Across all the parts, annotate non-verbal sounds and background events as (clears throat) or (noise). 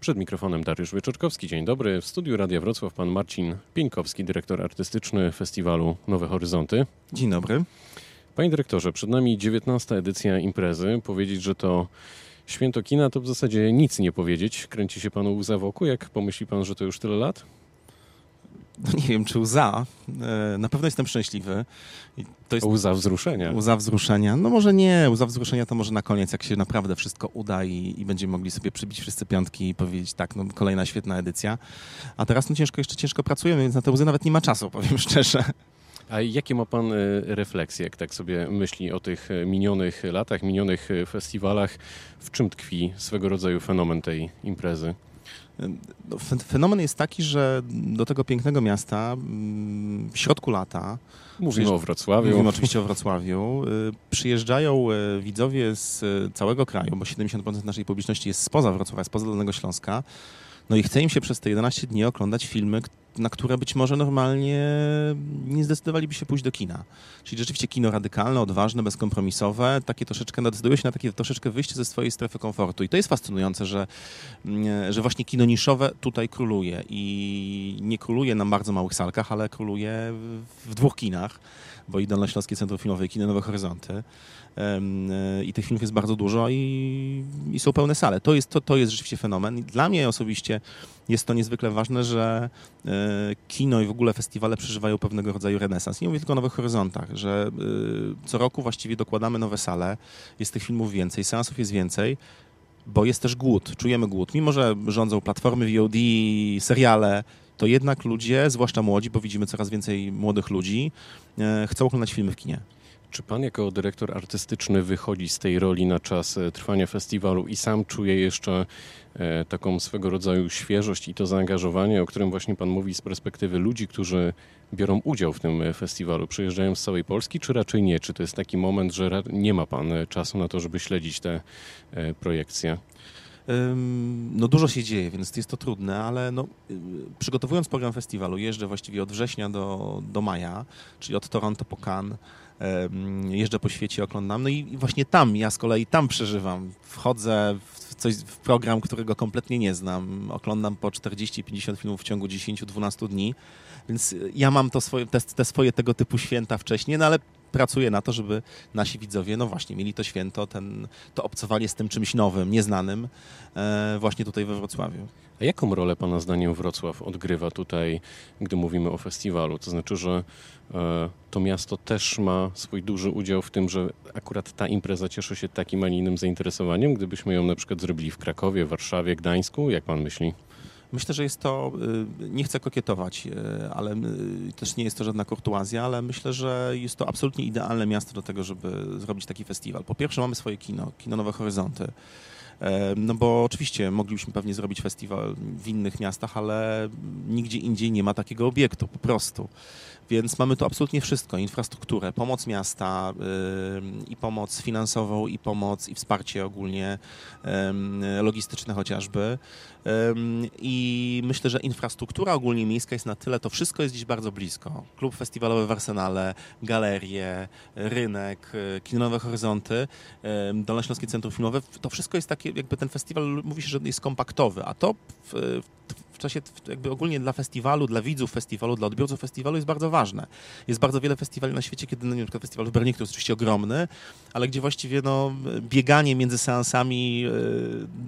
Przed mikrofonem Dariusz Wieczorkowski. Dzień dobry. W studiu Radia Wrocław pan Marcin Pieńkowski, dyrektor artystyczny festiwalu Nowe Horyzonty. Dzień dobry. Panie dyrektorze, przed nami 19. edycja imprezy. Powiedzieć, że to święto kina, to w zasadzie nic nie powiedzieć. Kręci się panu łza wokół, jak pomyśli pan, że to już tyle lat? No nie wiem, czy łza. E, na pewno jestem szczęśliwy. To jest łza wzruszenia. Łza wzruszenia. No może nie. Łza wzruszenia to może na koniec, jak się naprawdę wszystko uda i, i będziemy mogli sobie przybić wszyscy piątki i powiedzieć tak, no kolejna świetna edycja. A teraz no ciężko, jeszcze ciężko pracujemy, więc na te łzy nawet nie ma czasu, powiem (laughs) szczerze. A jakie ma Pan e, refleksje, jak tak sobie myśli o tych e, minionych latach, minionych festiwalach? W czym tkwi swego rodzaju fenomen tej imprezy? No, fenomen jest taki, że do tego pięknego miasta mm, w środku lata. Mówimy o Wrocławiu. Mówimy oczywiście o Wrocławiu. Y, przyjeżdżają y, widzowie z y, całego kraju, bo 70% naszej publiczności jest spoza Wrocławia, spoza Dolnego Śląska. No i chce im się przez te 11 dni oglądać filmy, na które być może normalnie nie zdecydowaliby się pójść do kina. Czyli rzeczywiście kino radykalne, odważne, bezkompromisowe, takie troszeczkę, no, decyduje się na takie troszeczkę wyjście ze swojej strefy komfortu. I to jest fascynujące, że, mm, że właśnie kino niszowe tutaj króluje i nie króluje na bardzo małych salkach, ale króluje w dwóch kinach, bo i Dolnośląskie Centrum Filmowe i Kino Nowe Horyzonty. E, I tych filmów jest bardzo dużo i, i są pełne sale. To jest, to, to jest rzeczywiście fenomen. Dla mnie osobiście jest to niezwykle ważne, że e, kino i w ogóle festiwale przeżywają pewnego rodzaju renesans. Nie mówię tylko o Nowych Horyzontach, że e, co roku właściwie dokładamy nowe sale, jest tych filmów więcej, seansów jest więcej, bo jest też głód, czujemy głód. Mimo, że rządzą platformy VOD, seriale, to jednak ludzie, zwłaszcza młodzi, bo widzimy coraz więcej młodych ludzi, chcą oglądać filmy w kinie. Czy pan jako dyrektor artystyczny wychodzi z tej roli na czas e, trwania festiwalu i sam czuje jeszcze e, taką swego rodzaju świeżość i to zaangażowanie, o którym właśnie pan mówi z perspektywy ludzi, którzy biorą udział w tym e, festiwalu? Przyjeżdżają z całej Polski, czy raczej nie? Czy to jest taki moment, że nie ma pan czasu na to, żeby śledzić te projekcje? No dużo się dzieje, więc jest to trudne, ale no, y, przygotowując program festiwalu jeżdżę właściwie od września do, do maja, czyli od Toronto po Cannes, jeżdżę po świecie, oglądam. No i właśnie tam, ja z kolei tam przeżywam. Wchodzę w, coś, w program, którego kompletnie nie znam. Oglądam po 40-50 filmów w ciągu 10-12 dni. Więc ja mam to swoje, te, te swoje tego typu święta wcześniej, no ale pracuję na to, żeby nasi widzowie, no właśnie, mieli to święto, ten, to obcowanie z tym czymś nowym, nieznanym e, właśnie tutaj we Wrocławiu. A jaką rolę Pana zdaniem Wrocław odgrywa tutaj, gdy mówimy o festiwalu? To znaczy, że e, to miasto też ma swój duży udział w tym, że akurat ta impreza cieszy się takim, a nie innym zainteresowaniem, gdybyśmy ją na przykład zrobili w Krakowie, Warszawie, Gdańsku? Jak Pan myśli? Myślę, że jest to, y, nie chcę kokietować, y, ale y, też nie jest to żadna kurtuazja, ale myślę, że jest to absolutnie idealne miasto do tego, żeby zrobić taki festiwal. Po pierwsze mamy swoje kino, Kino Nowe Horyzonty. No bo oczywiście moglibyśmy pewnie zrobić festiwal w innych miastach, ale nigdzie indziej nie ma takiego obiektu po prostu. Więc mamy tu absolutnie wszystko, infrastrukturę, pomoc miasta i pomoc finansową, i pomoc i wsparcie ogólnie logistyczne chociażby. I myślę, że infrastruktura ogólnie miejska jest na tyle, to wszystko jest dziś bardzo blisko. Klub festiwalowy w Arsenale, galerie, rynek, y, kinowe horyzonty, Dolnośląskie Centrum Filmowe, to wszystko jest takie, jakby ten festiwal mówi się, że jest kompaktowy, a to w, w czasie jakby ogólnie dla festiwalu, dla widzów festiwalu, dla odbiorców festiwalu jest bardzo ważne. Jest bardzo wiele festiwali na świecie, kiedy no, na przykład festiwal w Berlinie, który jest oczywiście ogromny, ale gdzie właściwie no, bieganie między seansami e,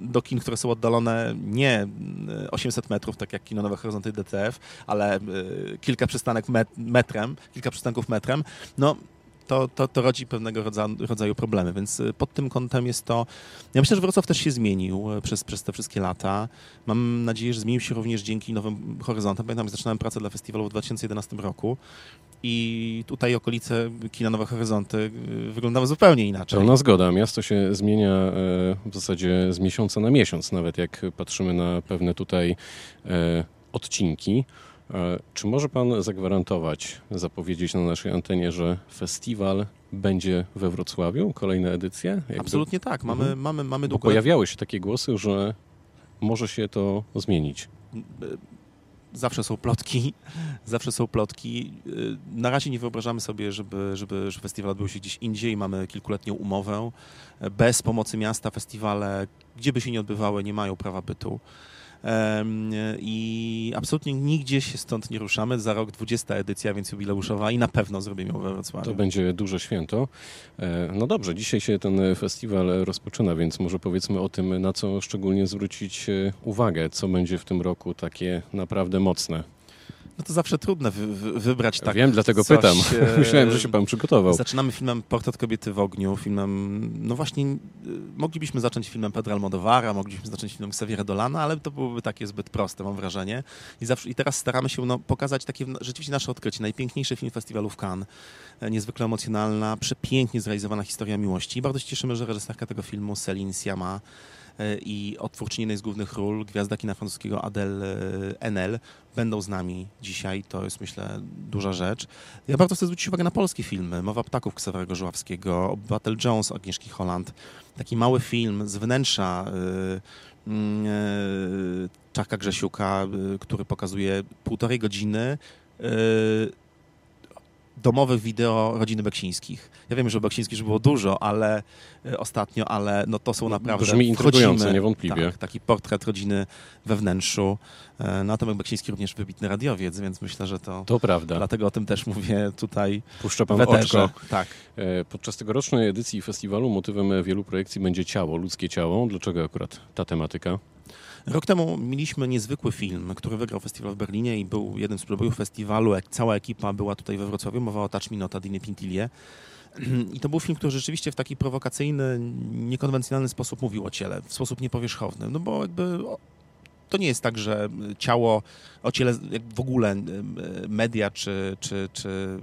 do kin, które są oddalone nie 800 e, metrów, tak jak kino Nowe Horyzonty DTF, ale e, kilka przystanek metrem, kilka przystanków metrem, no to, to, to rodzi pewnego rodzaju, problemy, więc y, pod tym kątem jest to... Ja myślę, że Wrocław też się zmienił y, przez, przez te wszystkie lata. Mam nadzieję, że zmienił się również dzięki nowym horyzontom. Pamiętam, zaczynałem pracę dla festiwalu w 2011 roku i tutaj okolice kina Nowe Horyzonty y, wyglądały zupełnie inaczej. Pełna zgoda. Miasto się zmienia w zasadzie z miesiąca na miesiąc, nawet jak patrzymy na pewne tutaj odcinki. Czy może Pan zagwarantować, zapowiedzieć na naszej antenie, że festiwal będzie we Wrocławiu, kolejna edycja? Jakby... Absolutnie tak. Mamy, mhm. mamy, mamy długo... Bo pojawiały się takie głosy, że może się to zmienić. zawsze są plotki, (laughs) zawsze są plotki. Y, na razie nie wyobrażamy sobie, żeby, żeby, żeby festiwal odbył się gdzieś indziej. Mamy kilkuletnią umowę. Bez pomocy miasta festiwale, gdzie by się nie odbywały, nie mają prawa bytu. I absolutnie nigdzie się stąd nie ruszamy. Za rok 20 edycja, więc jubileuszowa i na pewno zrobimy ją we Wrocławiu. To będzie duże święto. E, no dobrze, dzisiaj się ten festiwal rozpoczyna, więc może powiedzmy o tym, na co szczególnie zwrócić e, uwagę, co będzie w tym roku takie naprawdę mocne. No to zawsze trudne wy, wy, wybrać tak. Wiem, dlatego coś, pytam. (laughs) Myślałem, że się pan przygotował. Zaczynamy filmem Portret kobiety w ogniu, filmem, no właśnie, y, moglibyśmy zacząć filmem Pedro Almodovara, moglibyśmy zacząć filmem Xaviera Dolana, ale to byłoby takie zbyt proste, mam wrażenie. I, zawsze, i teraz staramy się no, pokazać takie rzeczywiście nasze odkrycie. Najpiękniejszy film festiwalu w Cannes. E, niezwykle emocjonalna, przepięknie zrealizowana historia miłości. I bardzo się cieszymy, że reżyserka tego filmu, Céline Siama, E, i odtwórczyni jednej z głównych ról, gwiazda kina francuskiego Adele e, Enel, będą z nami dzisiaj. To jest, myślę, duża rzecz. Ja bardzo chcę zwrócić uwagę na polskie filmy. Mowa ptaków Ksawerego Żuławskiego, Obywatel Jones Agnieszki Holland. Taki mały film z wnętrza e, mm, Czarka Grzesiuka, który pokazuje półtorej godziny domowych wideo rodziny Beksińskich. Ja wiem, że Beksińskich było dużo, ale e, ostatnio, ale no to są naprawdę... Brzmi intrygująco, niewątpliwie. Tak, taki portret rodziny we wnętrzu. E, no a Tomek Beksiński również wybitny radiowiec, więc myślę, że to... To prawda. Dlatego o tym też mówię tutaj Puszcza pan oczko. Tak. E, podczas tegorocznej edycji festiwalu motywem wielu projekcji będzie ciało, ludzkie ciało. Dlaczego akurat ta tematyka? Rok temu mieliśmy niezwykły film, który wygrał festiwal w Berlinie i był jeden z przebojów festiwalu. Cała ekipa była tutaj we Wrocławiu. Mowa o Touch Me Not Diny Pintilie. (clears throat) I to był film, który rzeczywiście w taki prowokacyjny, niekonwencjonalny sposób mówił o ciele, w sposób niepowierzchowny. No bo jakby to nie jest tak, że ciało o ciele w ogóle media czy, czy, czy,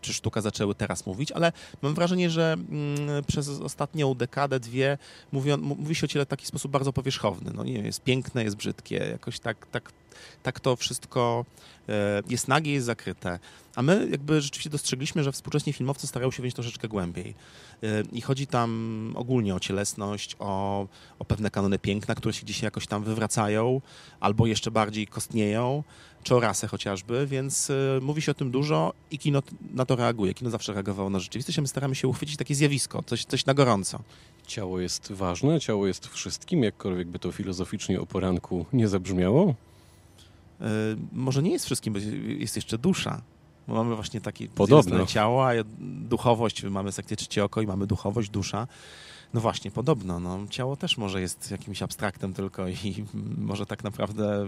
czy sztuka zaczęły teraz mówić, ale mam wrażenie, że mm, przez ostatnią dekadę, dwie mówi, mówi się o ciele w taki sposób bardzo powierzchowny. No nie wiem, jest piękne, jest brzydkie, jakoś tak, tak, tak to wszystko e, jest nagie, jest zakryte. A my jakby rzeczywiście dostrzegliśmy, że współcześni filmowcy starają się wejść troszeczkę głębiej. E, I chodzi tam ogólnie o cielesność, o, o pewne kanony piękna, które się dzisiaj jakoś tam wywracają, albo jeszcze bardziej kostnieją, czy o rasę chociażby, więc y, mówi się o tym dużo i kino na to reaguje. Kino zawsze reagowało na rzeczywistość, a my staramy się uchwycić takie zjawisko, coś, coś na gorąco. Ciało jest ważne, ciało jest wszystkim, jakkolwiek by to filozoficznie o poranku nie zabrzmiało? Y, może nie jest wszystkim, bo jest jeszcze dusza. Bo mamy właśnie takie Podobno. ciało, a duchowość, mamy sekcję trzecie oko i mamy duchowość, dusza. No właśnie, podobno. No, ciało też może jest jakimś abstraktem tylko i (laughs) może tak naprawdę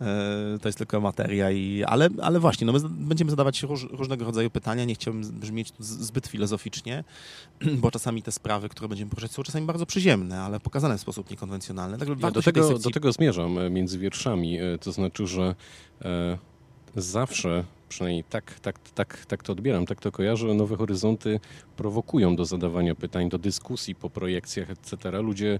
e, to jest tylko materia, i, ale, ale właśnie, no my będziemy zadawać róż, różnego rodzaju pytania, nie chciałbym brzmieć zbyt filozoficznie, (clears throat) bo czasami te sprawy, które będziemy poruszać są czasami bardzo przyziemne, ale pokazane w sposób niekonwencjonalny. Tak, ja do, tego, sekcji... do tego zmierzam e, między wierszami, e, to znaczy, że e, zawsze przynajmniej tak, tak, tak, tak to odbieram, tak to kojarzę, Nowe Horyzonty prowokują do zadawania pytań, do dyskusji po projekcjach, etc. Ludzie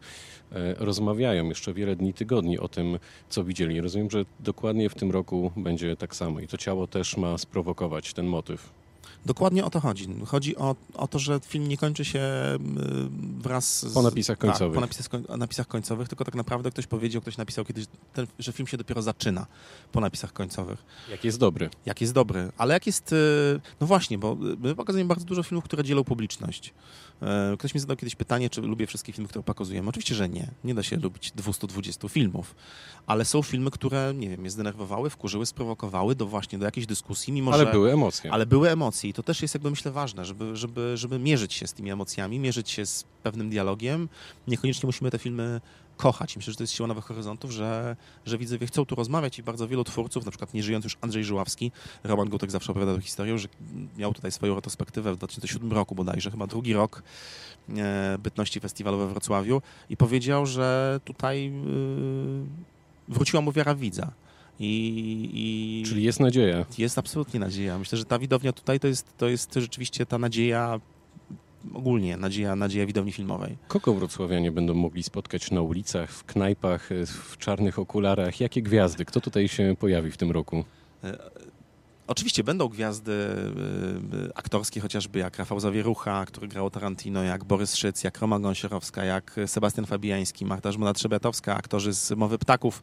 e, rozmawiają jeszcze wiele dni, tygodni o tym, co widzieli. Rozumiem, że dokładnie w tym roku będzie tak samo i to ciało też ma sprowokować ten motyw. Dokładnie o to chodzi. Chodzi o, o to, że film nie kończy się wraz z... Po napisach tak, końcowych. Tak, po napisach, napisach, końcowych, tylko tak naprawdę ktoś powiedział, ktoś napisał kiedyś, ten, że film się dopiero zaczyna po napisach końcowych. Jak jest dobry. Jak jest dobry. Ale jak jest... Y, no właśnie, bo my pokazujemy bardzo dużo filmów, które dzielą publiczność. E, ktoś mi zadał kiedyś pytanie, czy lubię wszystkie filmy, które pokazujemy. Oczywiście, że nie. Nie da się lubić 220 filmów. Ale są filmy, które, nie wiem, mnie zdenerwowały, wkurzyły, sprowokowały do właśnie do jakiejś dyskusji, mimo ale że... były emocje. Ale były emocje i to też jest jakby myślę ważne, żeby, żeby, żeby mierzyć się z tymi emocjami, mierzyć się z pewnym dialogiem. Niekoniecznie musimy te filmy kochać. Myślę, że to jest siła Nowych Horyzontów, że, że widzowie chcą tu rozmawiać i bardzo wielu twórców, na przykład nieżyjący już Andrzej Żuławski, Roman Gutek zawsze opowiada tę historię, że miał tutaj swoją retrospektywę w 2007 roku bodajże, chyba drugi rok e, bytności festiwalu we Wrocławiu i powiedział, że tutaj e, wróciła mu wiara widza. I, I, Czyli jest nadzieja. Jest absolutnie nadzieja. Myślę, że ta widownia tutaj to jest, to jest rzeczywiście ta nadzieja ogólnie nadzieja, nadzieja widowni filmowej. Kogo wrocławianie będą mogli spotkać na ulicach, w knajpach, w czarnych okularach? Jakie gwiazdy? Kto tutaj się pojawi w tym roku? Oczywiście będą gwiazdy y, aktorskie, chociażby jak Rafał Zawierucha, który grał Tarantino, jak Borys Szyc, jak Roma Gąsiorowska, jak Sebastian Fabiański, Marta Żmona-Trzebiatowska, aktorzy z Mowy Ptaków,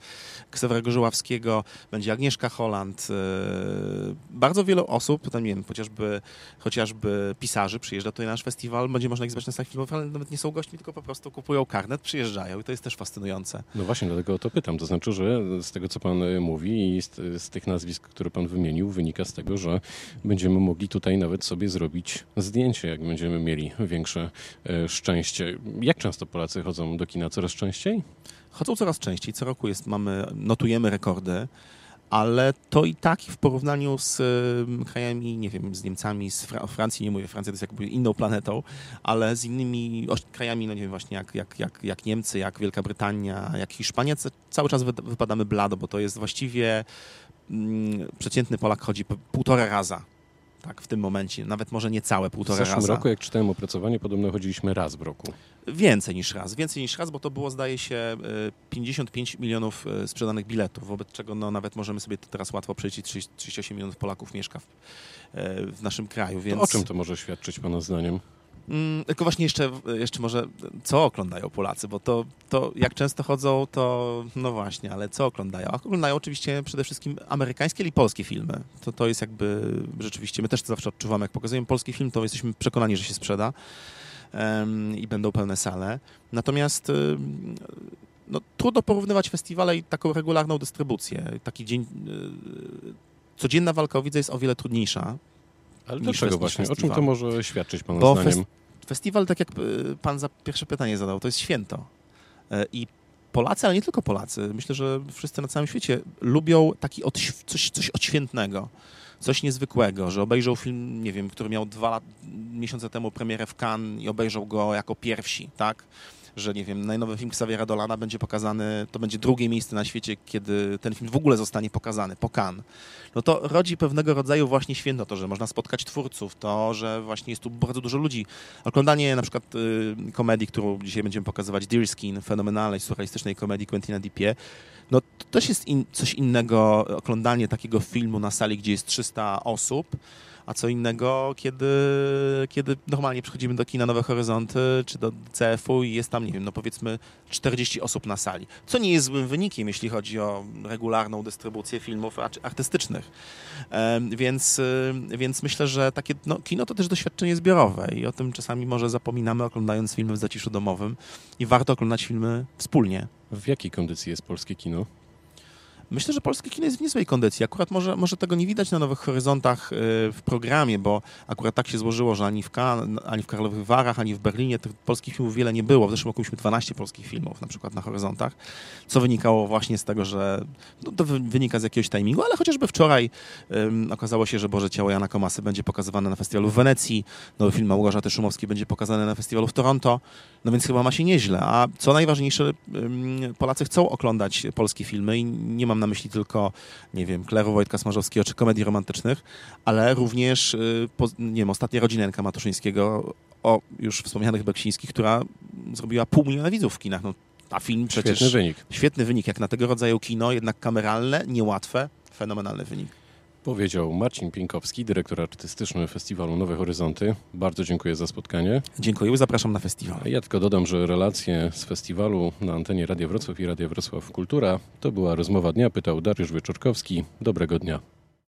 Ksewerego Żuławskiego, będzie Agnieszka Holland. Y, bardzo wielu osób, tam nie wiem, chociażby, chociażby pisarzy przyjeżdża tutaj na nasz festiwal, będzie można ich zobaczyć na salach filmowych, ale nawet nie są gośćmi, tylko po prostu kupują karnet, przyjeżdżają i to jest też fascynujące. No właśnie, dlatego o to pytam. To znaczy, że z tego, co pan y, mówi i z, z tych nazwisk, które pan wymienił, wynika z tego, że będziemy mogli tutaj nawet sobie zrobić zdjęcie, jak będziemy mieli większe e, szczęście. Jak często Polacy chodzą do kina? Coraz częściej? Chodzą coraz częściej. Co roku jest, mamy, notujemy rekordy ale to i tak w porównaniu z krajami, nie wiem, z Niemcami, z Fra Francji, nie mówię, Francja to jest jakby inną planetą, ale z innymi krajami, no nie wiem, właśnie jak, jak, jak, jak Niemcy, jak Wielka Brytania, jak Hiszpania, cały czas wypadamy blado, bo to jest właściwie przeciętny Polak chodzi półtora raza tak, w tym momencie. Nawet może nie całe półtora raza. W zeszłym roku, jak czytałem opracowanie, podobno chodziliśmy raz w roku. Więcej niż raz. Więcej niż raz, bo to było, zdaje się, 55 e, milionów e, sprzedanych biletów, wobec czego no, nawet możemy sobie to teraz łatwo przejść. 38 milionów Polaków mieszka w, e, w naszym kraju. Więc... To o czym to może świadczyć Pana zdaniem? Mm, tylko właśnie jeszcze, jeszcze może, co oglądają Polacy, bo to, to jak często chodzą, to no właśnie, ale co oglądają? Oglądają oczywiście przede wszystkim amerykańskie i polskie filmy. To, to jest jakby rzeczywiście, my też to zawsze odczuwamy, jak pokazujemy polski film, to jesteśmy przekonani, że się sprzeda um, i będą pełne sale. Natomiast no, trudno porównywać festiwale i taką regularną dystrybucję. Taki dzień, y, codzienna walka o widzę jest o wiele trudniejsza. Ale dlaczego właśnie? Festiwal. O czym to może świadczyć Pana Bo zdaniem? Festiwal, tak jak y, Pan za pierwsze pytanie zadał, to jest święto. E, I Polacy, ale nie tylko Polacy, myślę, że wszyscy na całym świecie lubią taki odś coś, coś odświętnego, coś niezwykłego, że obejrzał film, nie wiem, który miał dwa miesiące temu premierę w Cannes i obejrzał go jako pierwsi, tak? Że nie wiem, najnowy film Xaviera Dolana będzie pokazany, to będzie drugie miejsce na świecie, kiedy ten film w ogóle zostanie pokazany, po Cannes. No to rodzi pewnego rodzaju właśnie święto to, że można spotkać twórców, to, że właśnie jest tu bardzo dużo ludzi. Oglądanie na przykład y, komedii, którą dzisiaj będziemy pokazywać, Deerskin, fenomenalnej, surrealistycznej komedii Quentina Dipie, no to też jest in, coś innego oglądanie takiego filmu na sali, gdzie jest 300 osób, a co innego, kiedy, kiedy normalnie przychodzimy do kina Nowe Horyzonty czy do CF-u i jest tam, nie wiem, no powiedzmy 40 osób na sali. Co nie jest złym wynikiem, jeśli chodzi o regularną dystrybucję filmów artystycznych. Więc, więc myślę, że takie no, kino to też doświadczenie zbiorowe i o tym czasami może zapominamy oglądając filmy w zaciszu domowym i warto oglądać filmy wspólnie. W jakiej kondycji jest polskie kino? Myślę, że polskie kino jest w niezłej kondycji. Akurat może, może tego nie widać na Nowych Horyzontach y, w programie, bo akurat tak się złożyło, że ani w, Kan, ani w Karlowych Warach, ani w Berlinie tych polskich filmów wiele nie było. W zeszłym roku mieliśmy 12 polskich filmów na przykład na Horyzontach, co wynikało właśnie z tego, że no, to wynika z jakiegoś timingu, ale chociażby wczoraj um, okazało się, że Boże Ciało Jana Komasy będzie pokazywane na festiwalu w Wenecji, nowy film Małgorzaty Szumowskiej będzie pokazany na festiwalu w Toronto, no więc chyba ma się nieźle. A co najważniejsze, um, Polacy chcą oglądać polskie filmy i nie mam mam na myśli tylko, nie wiem, Kleru Wojtka Smarzowskiego czy komedii romantycznych, ale również, y, nie wiem, ostatnia rodzinenka Matuszyńskiego o już wspomnianych Beksińskich, która zrobiła pół miliona widzów w kinach. No, a film przecież... Świetny wynik. Świetny wynik, jak na tego rodzaju kino, jednak kameralne, niełatwe, fenomenalny wynik. Powiedział Marcin Pienkowski, dyrektor artystyczny Festiwalu Nowe Horyzonty. Bardzo dziękuję za spotkanie. Dziękuję, zapraszam na festiwal. Ja tylko dodam, że relacje z festiwalu na antenie Radia Wrocław i Radia Wrocław Kultura to była rozmowa dnia, pytał Dariusz Wieczorkowski. Dobrego dnia.